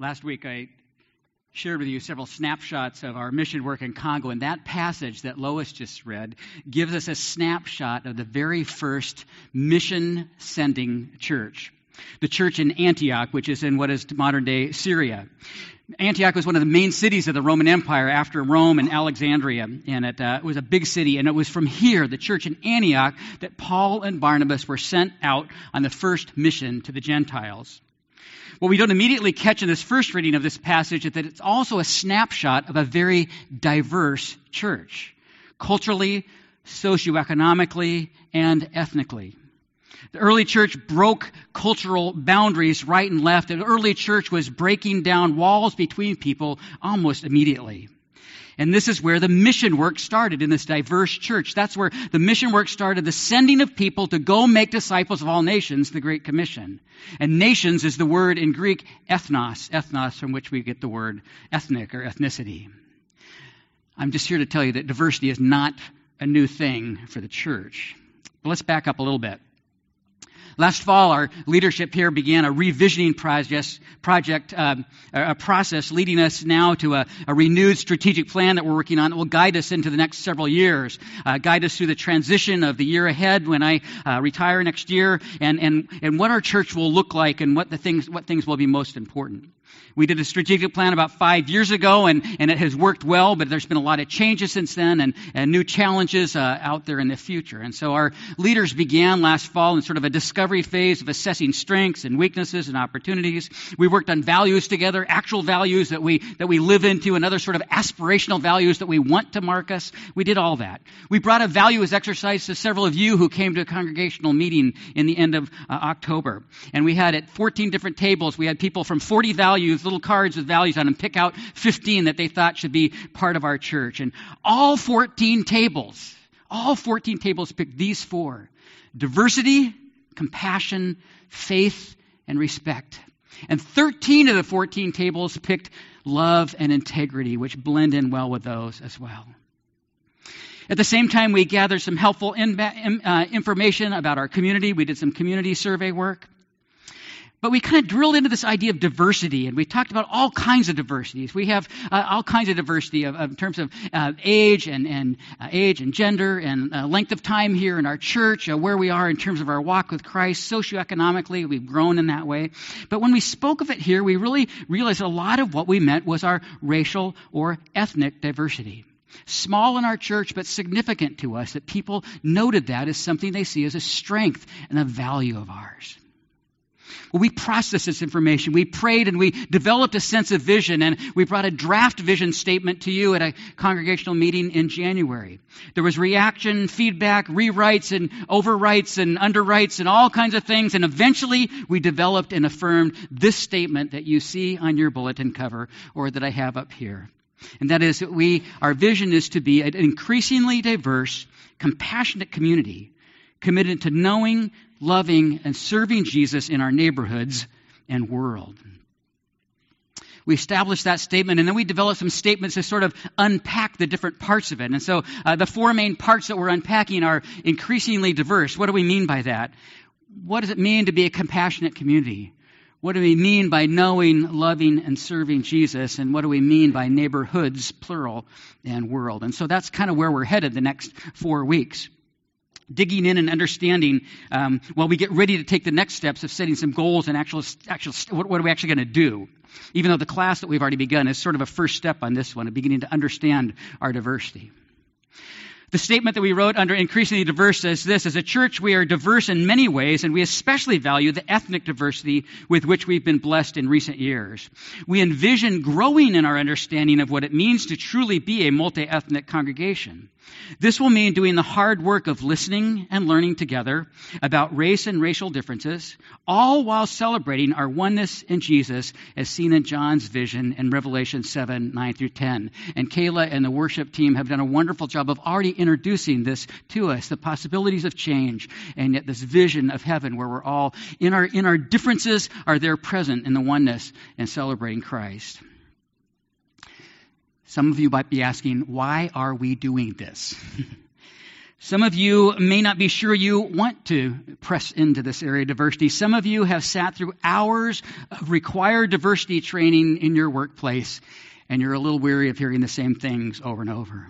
Last week, I shared with you several snapshots of our mission work in Congo, and that passage that Lois just read gives us a snapshot of the very first mission sending church. The church in Antioch, which is in what is modern day Syria. Antioch was one of the main cities of the Roman Empire after Rome and Alexandria, and it, uh, was a big city. And it was from here, the church in Antioch, that Paul and Barnabas were sent out on the first mission to the Gentiles. What we don't immediately catch in this first reading of this passage is that it's also a snapshot of a very diverse church, culturally, socioeconomically, and ethnically. The early church broke cultural boundaries right and left. The early church was breaking down walls between people almost immediately. And this is where the mission work started in this diverse church. That's where the mission work started, the sending of people to go make disciples of all nations, the Great Commission. And nations is the word in Greek ethnos, ethnos from which we get the word ethnic or ethnicity. I'm just here to tell you that diversity is not a new thing for the church. But let's back up a little bit. Last fall, our leadership here began a revisioning project, project um, a process leading us now to a, a, renewed strategic plan that we're working on that will guide us into the next several years, uh, guide us through the transition of the year ahead when I uh, retire next year, and, and, and what our church will look like and what the things what things will be most important. We did a strategic plan about five years ago, and, and it has worked well, but there's been a lot of changes since then and, and new challenges uh, out there in the future. And so our leaders began last fall in sort of a discovery phase of assessing strengths and weaknesses and opportunities. We worked on values together, actual values that we, that we live into, and other sort of aspirational values that we want to mark us. We did all that. We brought a values exercise to several of you who came to a congregational meeting in the end of uh, October. And we had at 14 different tables, we had people from 40 values little cards with values on them, pick out 15 that they thought should be part of our church. And all 14 tables, all 14 tables picked these four diversity, compassion, faith, and respect. And 13 of the 14 tables picked love and integrity, which blend in well with those as well. At the same time, we gathered some helpful in, uh, information about our community. We did some community survey work. But we kind of drilled into this idea of diversity, and we talked about all kinds of diversities. We have uh, all kinds of diversity of, of in terms of uh, age and, and uh, age and gender and uh, length of time here in our church, uh, where we are in terms of our walk with Christ, socioeconomically, we've grown in that way. But when we spoke of it here, we really realized a lot of what we meant was our racial or ethnic diversity. Small in our church, but significant to us that people noted that as something they see as a strength and a value of ours. Well, we processed this information. We prayed and we developed a sense of vision, and we brought a draft vision statement to you at a congregational meeting in January. There was reaction, feedback, rewrites, and overwrites, and underwrites, and all kinds of things, and eventually we developed and affirmed this statement that you see on your bulletin cover, or that I have up here. And that is that we, our vision is to be an increasingly diverse, compassionate community committed to knowing, loving, and serving Jesus in our neighborhoods and world. We established that statement, and then we developed some statements to sort of unpack the different parts of it. And so uh, the four main parts that we're unpacking are increasingly diverse. What do we mean by that? What does it mean to be a compassionate community? What do we mean by knowing, loving, and serving Jesus? And what do we mean by neighborhoods, plural, and world? And so that's kind of where we're headed the next four weeks digging in and understanding um, while we get ready to take the next steps of setting some goals and actual, actual what, what are we actually going to do even though the class that we've already begun is sort of a first step on this one of beginning to understand our diversity the statement that we wrote under increasingly diverse says this As a church, we are diverse in many ways, and we especially value the ethnic diversity with which we've been blessed in recent years. We envision growing in our understanding of what it means to truly be a multi ethnic congregation. This will mean doing the hard work of listening and learning together about race and racial differences, all while celebrating our oneness in Jesus as seen in John's vision in Revelation 7 9 through 10. And Kayla and the worship team have done a wonderful job of already introducing this to us the possibilities of change, and yet this vision of heaven where we're all in our, in our differences are there present in the oneness and celebrating Christ. Some of you might be asking, why are we doing this? Some of you may not be sure you want to press into this area of diversity. Some of you have sat through hours of required diversity training in your workplace, and you're a little weary of hearing the same things over and over.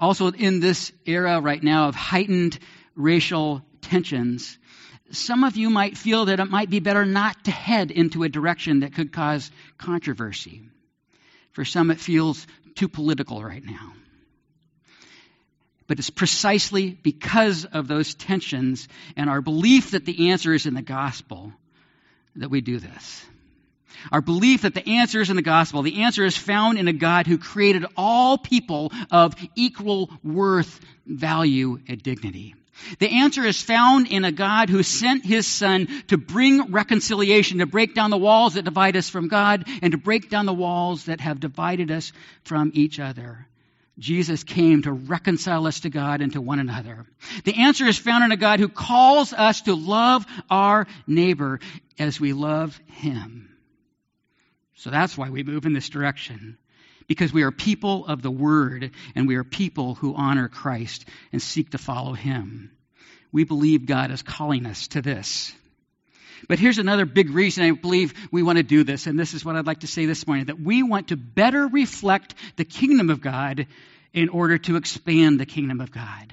Also, in this era right now of heightened racial tensions, some of you might feel that it might be better not to head into a direction that could cause controversy. For some, it feels too political right now. But it's precisely because of those tensions and our belief that the answer is in the gospel that we do this. Our belief that the answer is in the gospel, the answer is found in a God who created all people of equal worth, value, and dignity. The answer is found in a God who sent his son to bring reconciliation, to break down the walls that divide us from God, and to break down the walls that have divided us from each other. Jesus came to reconcile us to God and to one another. The answer is found in a God who calls us to love our neighbor as we love him. So that's why we move in this direction. Because we are people of the Word and we are people who honor Christ and seek to follow Him. We believe God is calling us to this. But here's another big reason I believe we want to do this, and this is what I'd like to say this morning that we want to better reflect the kingdom of God in order to expand the kingdom of God.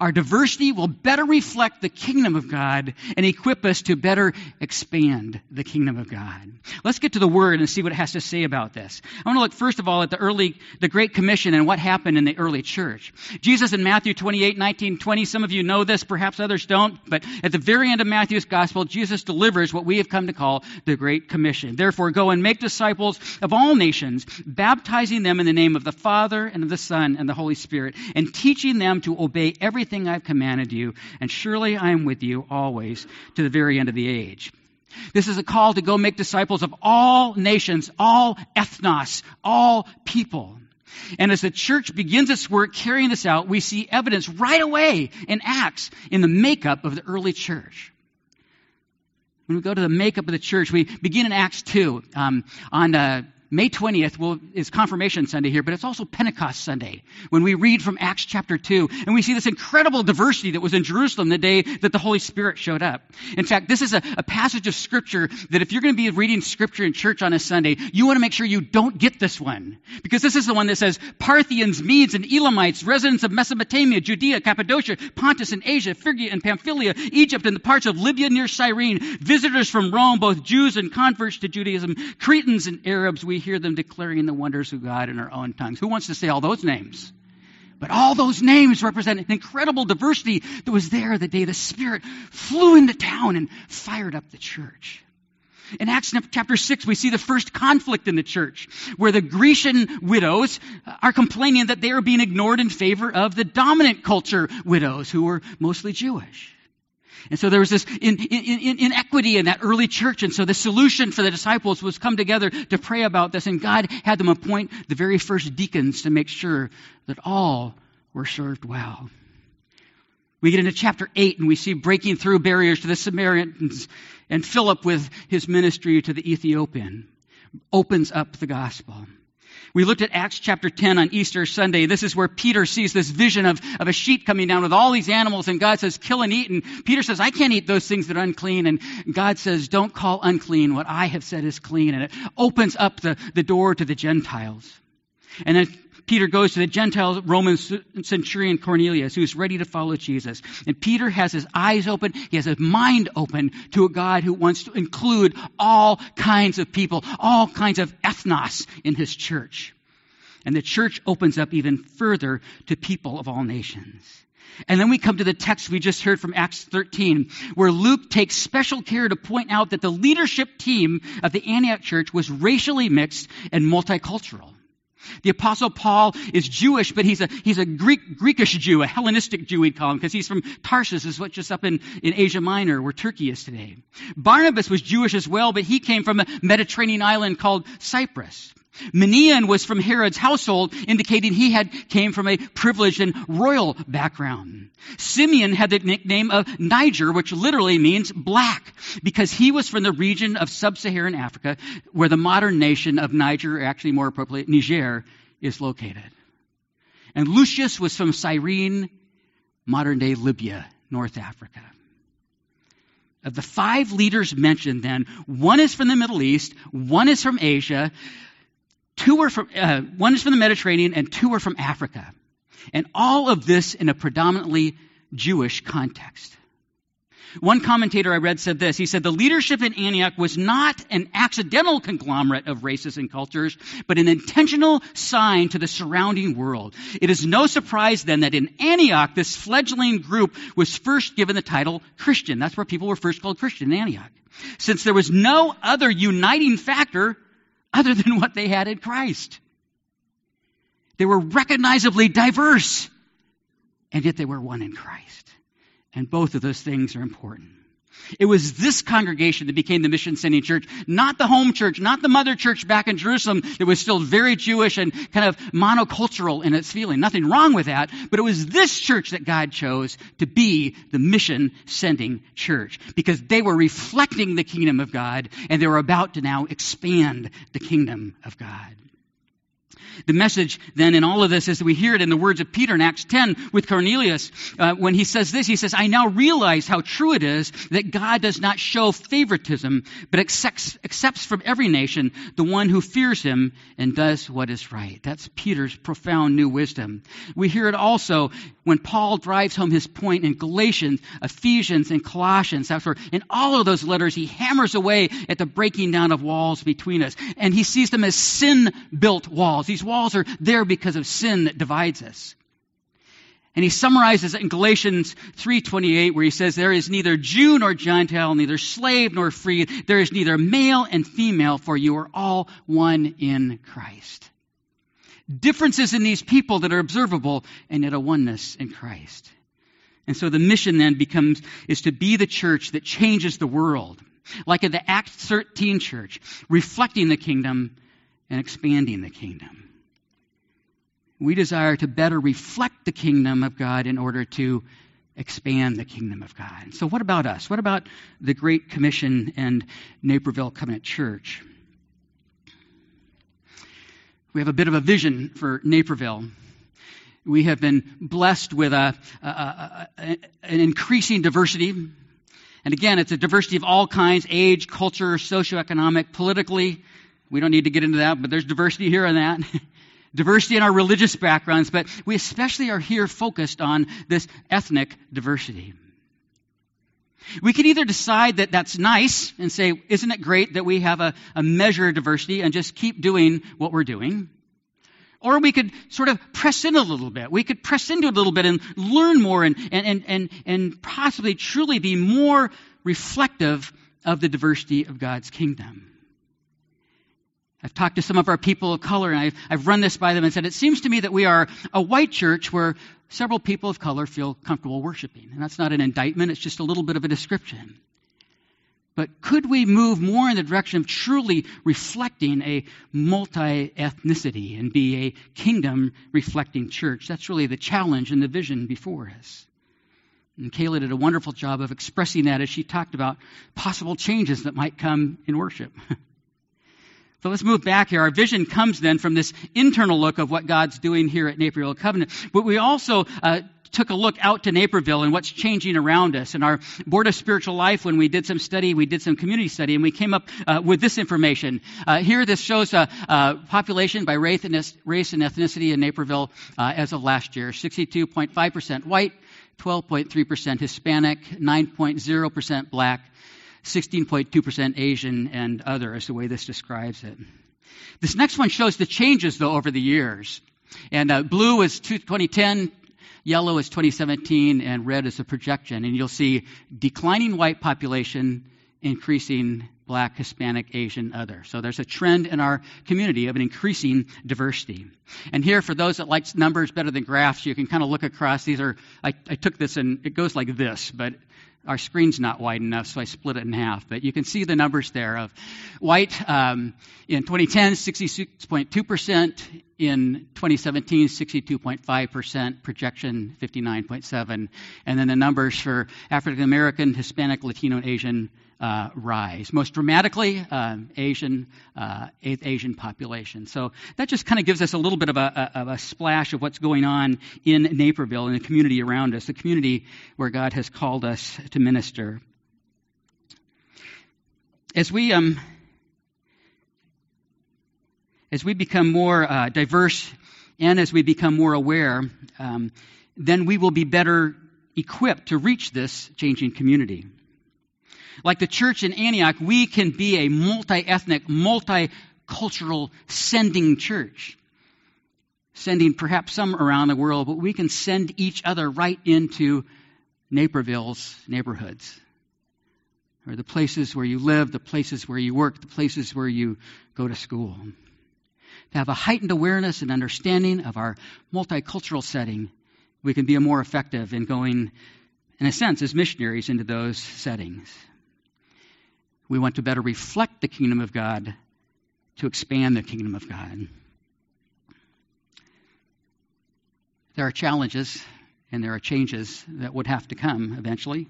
Our diversity will better reflect the kingdom of God and equip us to better expand the kingdom of God. Let's get to the word and see what it has to say about this. I want to look first of all at the early, the Great Commission and what happened in the early church. Jesus in Matthew 28, 19, 20, some of you know this, perhaps others don't, but at the very end of Matthew's gospel, Jesus delivers what we have come to call the Great Commission. Therefore, go and make disciples of all nations, baptizing them in the name of the Father and of the Son and the Holy Spirit, and teaching them to obey everything I've commanded you, and surely I am with you always to the very end of the age. This is a call to go make disciples of all nations, all ethnos, all people. And as the church begins its work carrying this out, we see evidence right away in Acts in the makeup of the early church. When we go to the makeup of the church, we begin in Acts 2 um, on uh, May 20th will, is Confirmation Sunday here, but it's also Pentecost Sunday when we read from Acts chapter 2 and we see this incredible diversity that was in Jerusalem the day that the Holy Spirit showed up. In fact, this is a, a passage of Scripture that if you're going to be reading Scripture in church on a Sunday, you want to make sure you don't get this one. Because this is the one that says Parthians, Medes, and Elamites, residents of Mesopotamia, Judea, Cappadocia, Pontus, and Asia, Phrygia, and Pamphylia, Egypt, and the parts of Libya near Cyrene, visitors from Rome, both Jews and converts to Judaism, Cretans and Arabs, we hear them declaring the wonders of God in our own tongues. Who wants to say all those names? But all those names represent an incredible diversity that was there the day the Spirit flew into town and fired up the church. In Acts chapter 6, we see the first conflict in the church where the Grecian widows uh, are complaining that they are being ignored in favor of the dominant culture widows who were mostly Jewish. And so there was this in, in, in, inequity in that early church. And so the solution for the disciples was come together to pray about this. And God had them appoint the very first deacons to make sure that all were served well. We get into chapter 8 and we see breaking through barriers to the Samaritans and Philip with his ministry to the Ethiopian opens up the gospel. We looked at Acts chapter 10 on Easter Sunday. This is where Peter sees this vision of, of a sheep coming down with all these animals, and God says, kill and eat. And Peter says, I can't eat those things that are unclean. And God says, don't call unclean what I have said is clean. And it opens up the, the door to the Gentiles. And then Peter goes to the Gentile Roman centurion Cornelius, who's ready to follow Jesus. And Peter has his eyes open, he has his mind open to a God who wants to include all kinds of people, all kinds of ethnos in his church. And the church opens up even further to people of all nations. And then we come to the text we just heard from Acts 13, where Luke takes special care to point out that the leadership team of the Antioch church was racially mixed and multicultural. The apostle Paul is Jewish, but he's a, he's a Greek, Greekish Jew, a Hellenistic Jew, we'd call him, because he's from Tarsus, is what just up in, in Asia Minor, where Turkey is today. Barnabas was Jewish as well, but he came from a Mediterranean island called Cyprus. Manaen was from Herod's household, indicating he had came from a privileged and royal background. Simeon had the nickname of Niger, which literally means black, because he was from the region of sub-Saharan Africa, where the modern nation of Niger, or actually more appropriately, Niger, is located. And Lucius was from Cyrene, modern day Libya, North Africa. Of the five leaders mentioned, then, one is from the Middle East, one is from Asia, two are from, uh, one is from the Mediterranean, and two are from Africa. And all of this in a predominantly Jewish context. One commentator I read said this. He said the leadership in Antioch was not an accidental conglomerate of races and cultures, but an intentional sign to the surrounding world. It is no surprise then that in Antioch, this fledgling group was first given the title Christian. That's where people were first called Christian in Antioch. Since there was no other uniting factor other than what they had in Christ. They were recognizably diverse, and yet they were one in Christ. And both of those things are important. It was this congregation that became the mission sending church, not the home church, not the mother church back in Jerusalem that was still very Jewish and kind of monocultural in its feeling. Nothing wrong with that, but it was this church that God chose to be the mission sending church because they were reflecting the kingdom of God and they were about to now expand the kingdom of God. The message then in all of this is that we hear it in the words of Peter in Acts 10 with Cornelius uh, when he says this. He says, I now realize how true it is that God does not show favoritism, but accepts, accepts from every nation the one who fears him and does what is right. That's Peter's profound new wisdom. We hear it also when Paul drives home his point in Galatians, Ephesians, and Colossians. That's where in all of those letters he hammers away at the breaking down of walls between us. And he sees them as sin built walls. These walls are there because of sin that divides us. And he summarizes it in Galatians 3:28 where he says there is neither Jew nor Gentile, neither slave nor free, there is neither male and female for you are all one in Christ. Differences in these people that are observable and yet a oneness in Christ. And so the mission then becomes is to be the church that changes the world. Like in the Acts 13 church, reflecting the kingdom and expanding the kingdom. We desire to better reflect the kingdom of God in order to expand the kingdom of God. So, what about us? What about the Great Commission and Naperville Covenant Church? We have a bit of a vision for Naperville. We have been blessed with a, a, a, an increasing diversity. And again, it's a diversity of all kinds age, culture, socioeconomic, politically. We don't need to get into that, but there's diversity here and that. diversity in our religious backgrounds, but we especially are here focused on this ethnic diversity. We can either decide that that's nice and say, isn't it great that we have a, a measure of diversity and just keep doing what we're doing? Or we could sort of press in a little bit. We could press into it a little bit and learn more and, and, and, and, and possibly truly be more reflective of the diversity of God's kingdom. I've talked to some of our people of color and I've, I've run this by them and said, it seems to me that we are a white church where several people of color feel comfortable worshiping. And that's not an indictment, it's just a little bit of a description. But could we move more in the direction of truly reflecting a multi ethnicity and be a kingdom reflecting church? That's really the challenge and the vision before us. And Kayla did a wonderful job of expressing that as she talked about possible changes that might come in worship. So let's move back here. Our vision comes then from this internal look of what God's doing here at Naperville Covenant. But we also uh, took a look out to Naperville and what's changing around us. In our Board of Spiritual Life, when we did some study, we did some community study, and we came up uh, with this information. Uh, here, this shows a, a, population by race and, race and ethnicity in Naperville uh, as of last year: 62.5% white, 12.3% Hispanic, 9.0% black, 16.2% Asian and other is the way this describes it. This next one shows the changes, though, over the years. And uh, blue is 2010, yellow is 2017, and red is a projection. And you'll see declining white population, increasing black, Hispanic, Asian, other. So there's a trend in our community of an increasing diversity. And here, for those that like numbers better than graphs, you can kind of look across. These are, I, I took this and it goes like this, but our screen's not wide enough, so I split it in half. But you can see the numbers there of white um, in 2010, 66.2%. in 2017, 62.5%, projection 59.7, and then the numbers for African American, Hispanic, Latino, and Asian uh, rise. Most dramatically, uh, Asian, uh, Asian population. So that just kind of gives us a little bit of a, a, a, splash of what's going on in Naperville and the community around us, the community where God has called us to minister. As we um, as we become more uh, diverse and as we become more aware, um, then we will be better equipped to reach this changing community. Like the church in Antioch, we can be a multi ethnic, multicultural sending church. Sending perhaps some around the world, but we can send each other right into Naperville's neighborhoods. Or the places where you live, the places where you work, the places where you go to school to have a heightened awareness and understanding of our multicultural setting, we can be more effective in going, in a sense, as missionaries into those settings. We want to better reflect the kingdom of God to expand the kingdom of God. There are challenges and there are changes that would have to come eventually.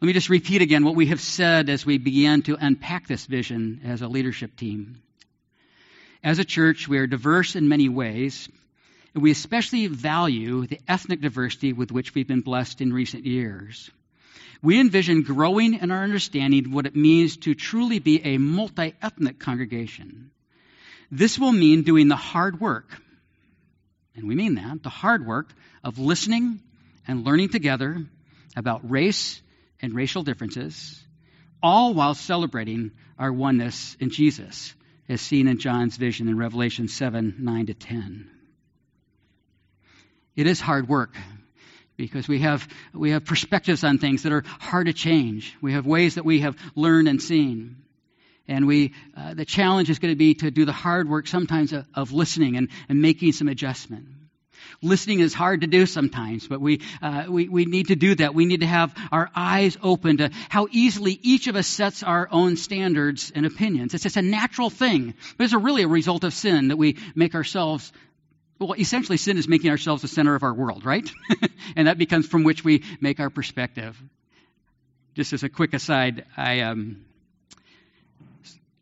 Let me just repeat again what we have said as we began to unpack this vision as a leadership team. As a church, we are diverse in many ways, and we especially value the ethnic diversity with which we've been blessed in recent years. We envision growing in our understanding what it means to truly be a multi ethnic congregation. This will mean doing the hard work, and we mean that, the hard work of listening and learning together about race and racial differences, all while celebrating our oneness in Jesus as seen in John's vision in Revelation 7 9 to 10. It is hard work because we have, we have perspectives on things that are hard to change. We have ways that we have learned and seen. And we, uh, the challenge is going to be to do the hard work sometimes of, of listening and, and making some adjustment. Listening is hard to do sometimes, but we, uh, we, we need to do that. We need to have our eyes open to how easily each of us sets our own standards and opinions. It's just a natural thing. But it's a really a result of sin that we make ourselves well, essentially, sin is making ourselves the center of our world, right? and that becomes from which we make our perspective. Just as a quick aside, I um,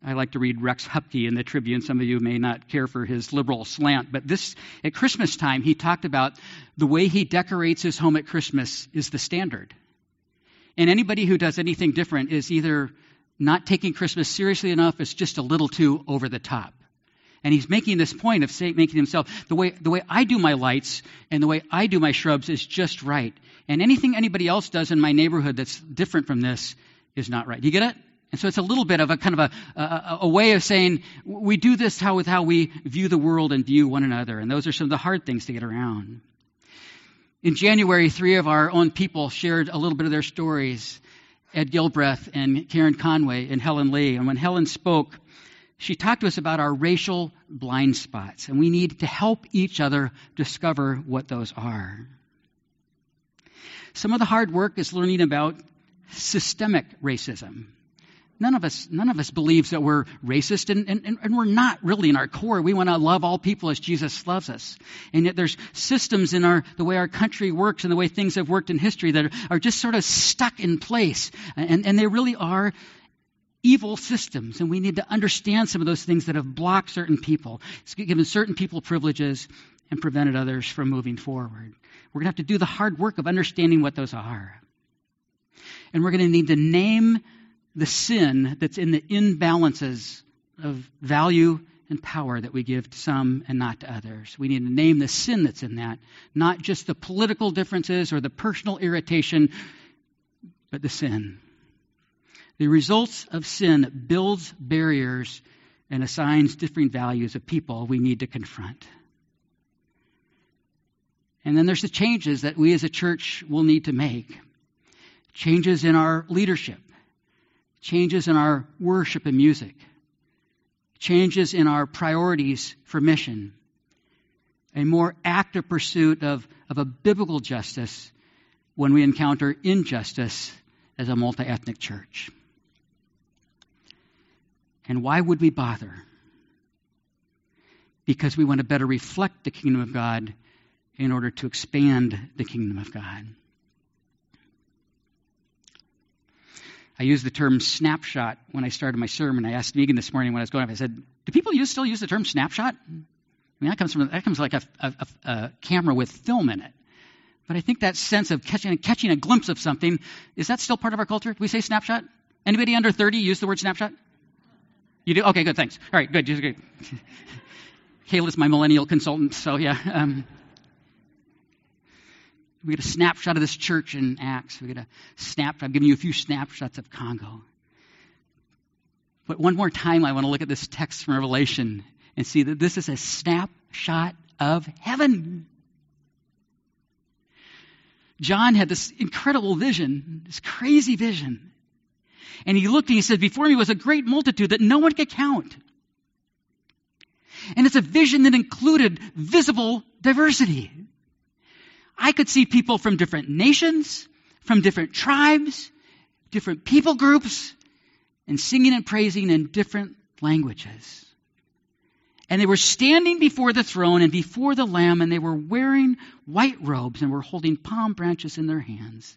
I like to read Rex Huppke in the Tribune. Some of you may not care for his liberal slant, but this at Christmas time he talked about the way he decorates his home at Christmas is the standard. And anybody who does anything different is either not taking Christmas seriously enough, it's just a little too over the top. And he's making this point of say, making himself the way the way I do my lights and the way I do my shrubs is just right. And anything anybody else does in my neighborhood that's different from this is not right. Do you get it? And so it's a little bit of a kind of a, a, a, way of saying we do this how, with how we view the world and view one another. And those are some of the hard things to get around. In January, three of our own people shared a little bit of their stories Ed Gilbreath and Karen Conway and Helen Lee. And when Helen spoke, she talked to us about our racial blind spots. And we need to help each other discover what those are. Some of the hard work is learning about systemic racism none of us none of us believes that we're racist and, and, and we're not really in our core we want to love all people as jesus loves us and yet there's systems in our the way our country works and the way things have worked in history that are, just sort of stuck in place and, and they really are evil systems and we need to understand some of those things that have blocked certain people given certain people privileges and prevented others from moving forward we're going to have to do the hard work of understanding what those are and we're going to need to name the sin that's in the imbalances of value and power that we give to some and not to others. We need to name the sin that's in that, not just the political differences or the personal irritation, but the sin. The results of sin builds barriers and assigns different values of people we need to confront. And then there's the changes that we as a church will need to make. Changes in our leadership changes in our worship and music, changes in our priorities for mission, a more active pursuit of, of a biblical justice when we encounter injustice as a multi ethnic church. And why would we bother? because we want to better reflect the kingdom of God in order to expand the kingdom of God. I used the term snapshot when I started my sermon. I asked Megan this morning when I was going up, I said, Do people use, still use the term snapshot? I mean, that comes from that comes like a, a, a camera with film in it. But I think that sense of catching, catching a glimpse of something, is that still part of our culture? Do we say snapshot? Anybody under 30 use the word snapshot? You do? Okay, good, thanks. All right, good. Just good. Kayla's my millennial consultant, so yeah. Um, we get a snapshot of this church in Acts. We get a snapshot. I'm giving you a few snapshots of Congo. But one more time, I want to look at this text from Revelation and see that this is a snapshot of heaven. John had this incredible vision, this crazy vision. And he looked and he said, Before me was a great multitude that no one could count. And it's a vision that included visible diversity. I could see people from different nations, from different tribes, different people groups, and singing and praising in different languages. And they were standing before the throne and before the Lamb, and they were wearing white robes and were holding palm branches in their hands.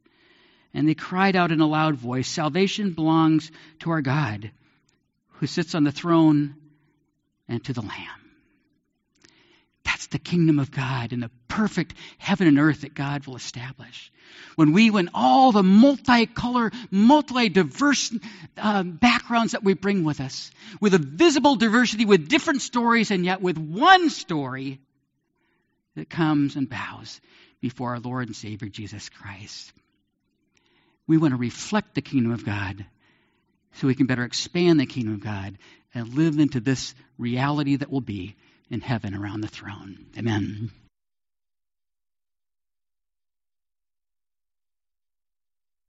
And they cried out in a loud voice Salvation belongs to our God, who sits on the throne and to the Lamb. That's the kingdom of God and the perfect heaven and earth that God will establish. When we, when all the multicolor, multi-diverse um, backgrounds that we bring with us, with a visible diversity, with different stories, and yet with one story that comes and bows before our Lord and Savior Jesus Christ. We want to reflect the kingdom of God so we can better expand the kingdom of God and live into this reality that will be in heaven around the throne. Amen.